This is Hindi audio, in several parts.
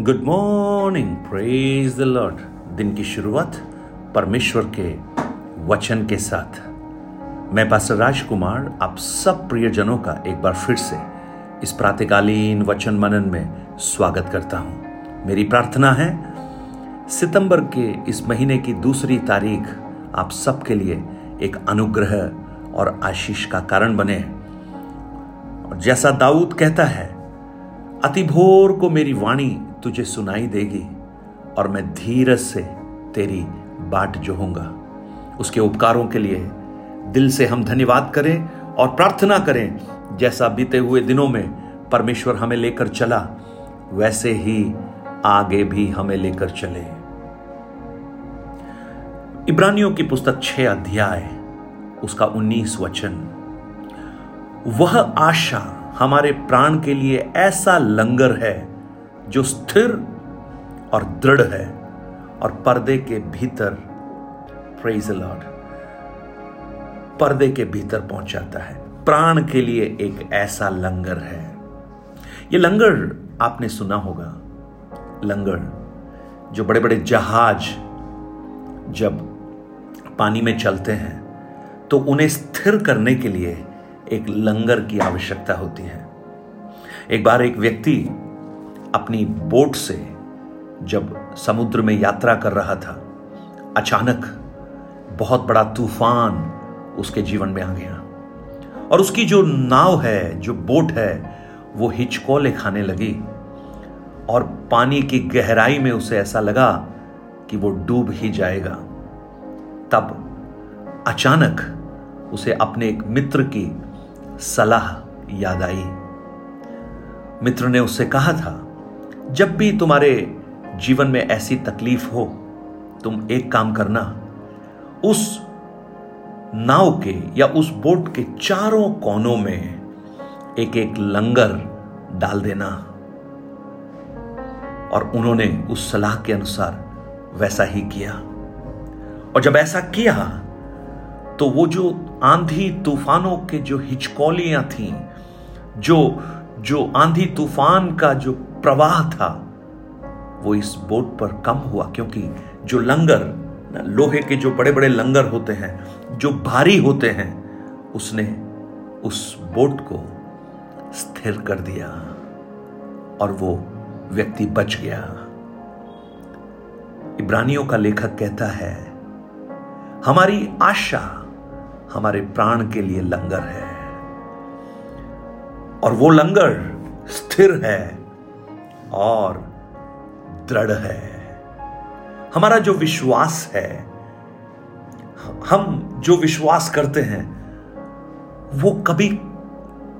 Good morning praise the lord दिन की शुरुआत परमेश्वर के वचन के साथ। मैं पास्टर राजकुमार आप सब प्रियजनों का एक बार फिर से इस प्रातकालीन वचन मनन में स्वागत करता हूँ। मेरी प्रार्थना है, सितंबर के इस महीने की दूसरी तारीख आप सबके लिए एक अनुग्रह और आशीष का कारण बने। और जैसा दाऊद कहता है अति भोर को मेरी वाणी तुझे सुनाई देगी, और मैं धीरज से तेरी बाट जोहूँगा। उसके उपकारों के लिए दिल से हम धन्यवाद करें और प्रार्थना करें, जैसा बीते हुए दिनों में परमेश्वर हमें लेकर चला, वैसे ही आगे भी हमें लेकर चले। इब्रानियों की पुस्तक छह अध्याय, उसका उन्नीस वचन। वह आशा हमारे प्राण के लिए ऐसा लंगर है जो स्थिर और दृढ़ है और पर्दे के भीतर प्रेज लॉर्ड पर्दे के भीतर पहुंचाता है। प्राण के लिए एक ऐसा लंगर है। ये लंगर आपने सुना होगा। लंगर जो बड़े बड़े जहाज़ जब पानी में चलते हैं तो उन्हें स्थिर करने के लिए एक लंगर की आवश्यकता होती है। एक बार एक व्यक्ति अपनी बोट से जब समुद्र में यात्रा कर रहा था, अचानक बहुत बड़ा तूफ़ान उसके जीवन में आ गया। और उसकी जो नाव है, जो बोट है, वो हिचकोले खाने लगी और पानी की गहराई में उसे ऐसा लगा कि वो डूब ही जाएगा। तब अचानक उसे अपने एक मित्र की सलाह याद आई मित्र ने उससे कहा था, जब भी तुम्हारे जीवन में ऐसी तकलीफ़ हो, तुम एक काम करना। उस नाव के या उस बोट के चारों कोनों में एक एक लंगर डाल देना। और उन्होंने उस सलाह के अनुसार वैसा ही किया। और जब ऐसा किया तो वो जो आंधी तूफानों के जो हिचकौलियाँ थी, जो जो आंधी तूफ़ान का जो प्रवाह था, वो इस बोट पर कम हुआ क्योंकि जो लंगर लोहे के जो बड़े बड़े लंगर होते हैं, जो भारी होते हैं, उसने उस बोट को स्थिर कर दिया और वो व्यक्ति बच गया। इब्रानियों का लेखक कहता है, हमारी आशा हमारे प्राण के लिए लंगर है। और वो लंगर स्थिर है और दृढ़ है। हमारा जो विश्वास है, हम जो विश्वास करते हैं, वो कभी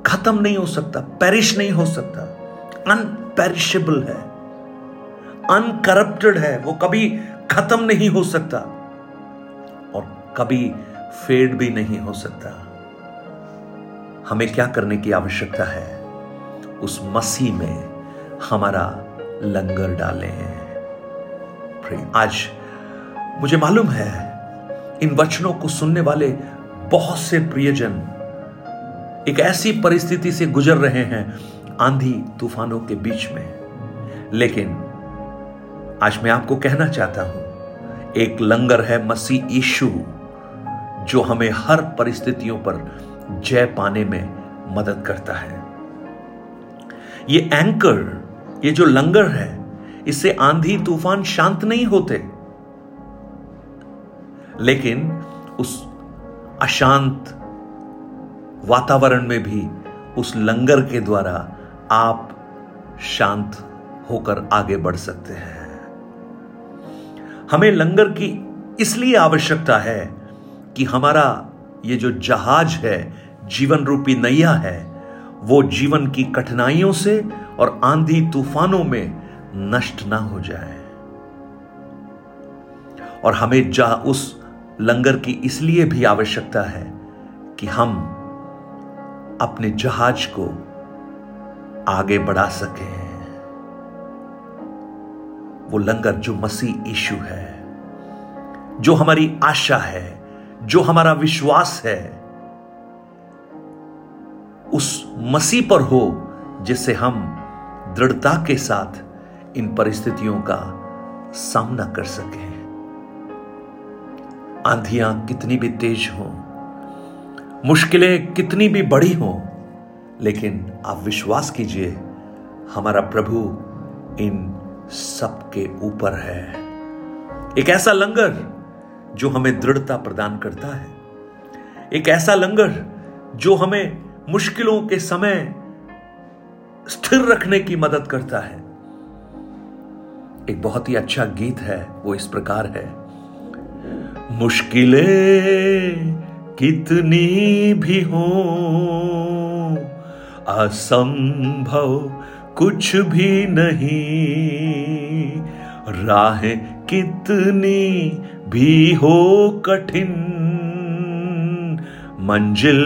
खत्म नहीं हो सकता पेरिश नहीं हो सकता। अनपेरिशेबल है। अनकरप्टेड है। वो कभी खत्म नहीं हो सकता। और कभी फेड भी नहीं हो सकता। हमें क्या करने की आवश्यकता है? उस मसीह में हमारा लंगर डालें। आज मुझे मालूम है, इन वचनों को सुनने वाले बहुत से प्रियजन एक ऐसी परिस्थिति से गुजर रहे हैं, आंधी तूफानों के बीच में। लेकिन आज मैं आपको कहना चाहता हूँ, एक लंगर है मसीह यीशु। जो हमें हर परिस्थितियों पर जय पाने में मदद करता है। ये एंकर ये जो लंगर है, इससे आंधी तूफ़ान शांत नहीं होते। लेकिन उस अशांत वातावरण में भी उस लंगर के द्वारा आप शांत होकर आगे बढ़ सकते हैं। हमें लंगर की इसलिए आवश्यकता है कि हमारा ये जो जहाज़ है जीवन रूपी नैया है, वो जीवन की कठिनाइयों से और आंधी तूफानों में नष्ट ना हो जाए। और हमें जा उस लंगर की इसलिए भी आवश्यकता है कि हम अपने जहाज़ को आगे बढ़ा सके। वो लंगर जो मसीह ईशु है, जो हमारी आशा है जो हमारा विश्वास है, उस मसीह पर हो, जिससे हम दृढ़ता के साथ इन परिस्थितियों का सामना कर सके। आंधियाँ कितनी भी तेज हो, मुश्किलें कितनी भी बड़ी हो, लेकिन आप विश्वास कीजिए, हमारा प्रभु इन सब के ऊपर है। एक ऐसा लंगर जो हमें दृढ़ता प्रदान करता है। एक ऐसा लंगर जो हमें मुश्किलों के समय स्थिर रखने की मदद करता है। एक बहुत ही अच्छा गीत है, वो इस प्रकार है। मुश्किलें कितनी भी हो, असंभव कुछ भी नहीं। राहें कितनी भी हो कठिन। मंजिल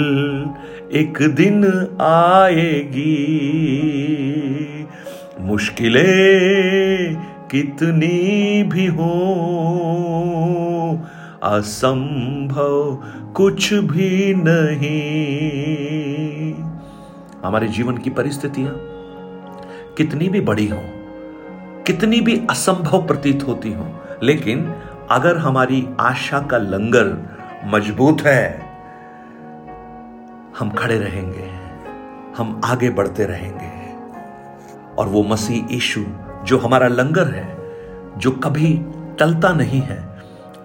एक दिन आएगी। मुश्किलें कितनी भी हो, असंभव कुछ भी नहीं। हमारे जीवन की परिस्थितियाँ कितनी भी बड़ी हो, कितनी भी असंभव प्रतीत होती हो, लेकिन अगर हमारी आशा का लंगर मज़बूत है, हम खड़े रहेंगे, हम आगे बढ़ते रहेंगे। और वो मसीह यीशु, जो हमारा लंगर है, जो कभी टलता नहीं है,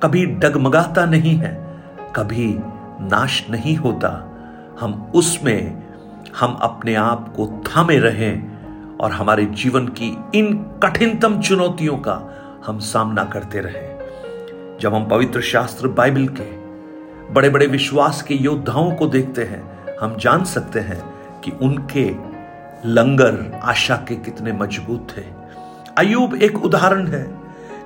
कभी डगमगाता नहीं है, कभी नाश नहीं होता, हम उसमें, हम अपने आप को थामे रहें और हमारे जीवन की इन कठिनतम चुनौतियों का हम सामना करते रहें। जब हम पवित्र शास्त्र बाइबल के बड़े बड़े विश्वास के योद्धाओं को देखते हैं, हम जान सकते हैं कि उनके लंगर आशा के कितने मज़बूत थे। अयूब एक उदाहरण है।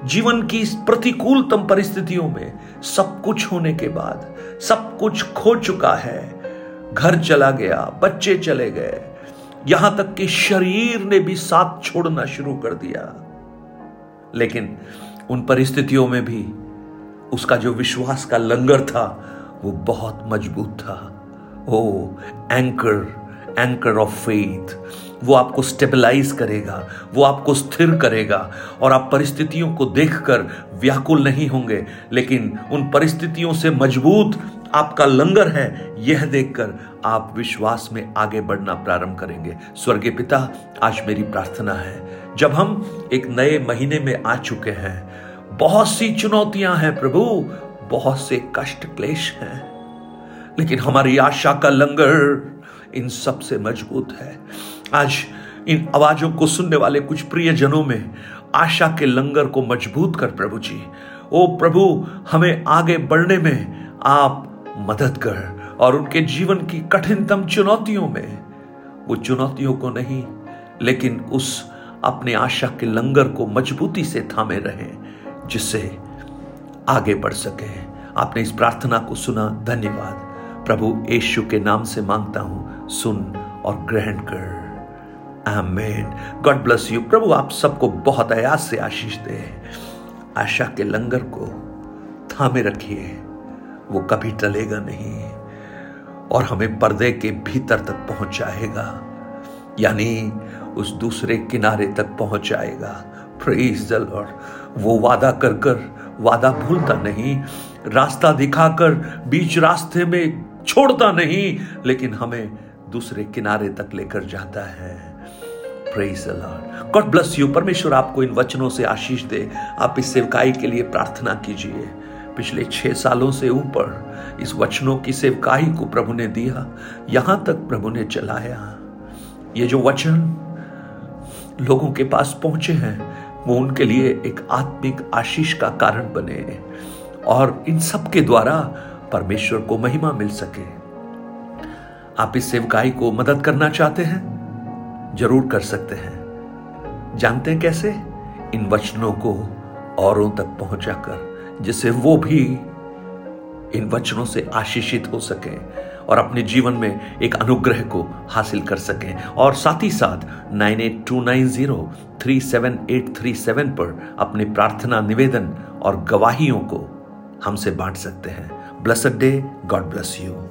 जीवन की प्रतिकूलतम परिस्थितियों में सब कुछ होने के बाद सब कुछ खो चुका है। घर चला गया, बच्चे चले गए। यहाँ तक कि शरीर ने भी साथ छोड़ना शुरू कर दिया। लेकिन उन परिस्थितियों में भी उसका जो विश्वास का लंगर था, वो बहुत मज़बूत था। Oh anchor anchor of faith वो आपको स्टेबलाइज करेगा, वो आपको स्थिर करेगा और आप परिस्थितियों को देखकर व्याकुल नहीं होंगे, लेकिन उन परिस्थितियों से मज़बूत आपका लंगर है, यह देखकर आप विश्वास में आगे बढ़ना प्रारंभ करेंगे। स्वर्गीय पिता, आज मेरी प्रार्थना है। जब हम एक नए महीने में आ चुके हैं बहुत सी चुनौतियाँ हैं प्रभु, बहुत से कष्ट क्लेश हैं। लेकिन हमारी आशा का लंगर इन सबसे मज़बूत है। आज इन आवाजों को सुनने वाले कुछ प्रिय जनों में आशा के लंगर को मज़बूत कर प्रभु जी। ओ प्रभु, हमें आगे बढ़ने में आप मदद कर और उनके जीवन की कठिनतम चुनौतियों में, वो चुनौतियों को नहीं, लेकिन उस अपने आशा के लंगर को मजबूती से थामे रहे। जिससे आगे बढ़ सके। आपने इस प्रार्थना को सुना। धन्यवाद। प्रभु यीशु के नाम से माँगता हूँ, सुन और ग्रहण कर। आमेन। God bless you. प्रभु, आप सबको बहुत अयास से आशीष दे। आशा के लंगर को थामे रखिए। वो कभी टलेगा नहीं और हमें पर्दे के भीतर तक पहुंचाएगा। यानी उस दूसरे किनारे तक पहुंचाएगा। प्रेज द लॉर्ड वो वादा कर कर वादा भूलता नहीं, रास्ता दिखाकर बीच रास्ते में छोड़ता नहीं, लेकिन हमें दूसरे किनारे तक लेकर जाता है। Praise Lord God bless you परमेश्वर आपको इन वचनों से आशीष दे। आप इस सेवकाई के लिए प्रार्थना कीजिए। पिछले छह सालों से ऊपर इस वचनों की सेवकाई को प्रभु ने दिया। यहाँ तक प्रभु ने चलाया। ये जो वचन लोगों के पास पहुँचे हैं वो उनके लिए एक आत्मिक आशीष का कारण बने और इन सब के द्वारा परमेश्वर को महिमा मिल सके। आप इस सेवकाई को मदद करना चाहते हैं? ज़रूर कर सकते हैं। जानते हैं कैसे? इन वचनों को औरों तक पहुंचाकर, जिससे वो भी इन वचनों से आशीषित हो सके। और अपने जीवन में एक अनुग्रह को हासिल कर सकें और साथ ही साथ nine eight two nine zero three seven eight three seven पर अपने प्रार्थना, निवेदन और गवाहियों को हमसे बांट सकते हैं blessed day God bless you.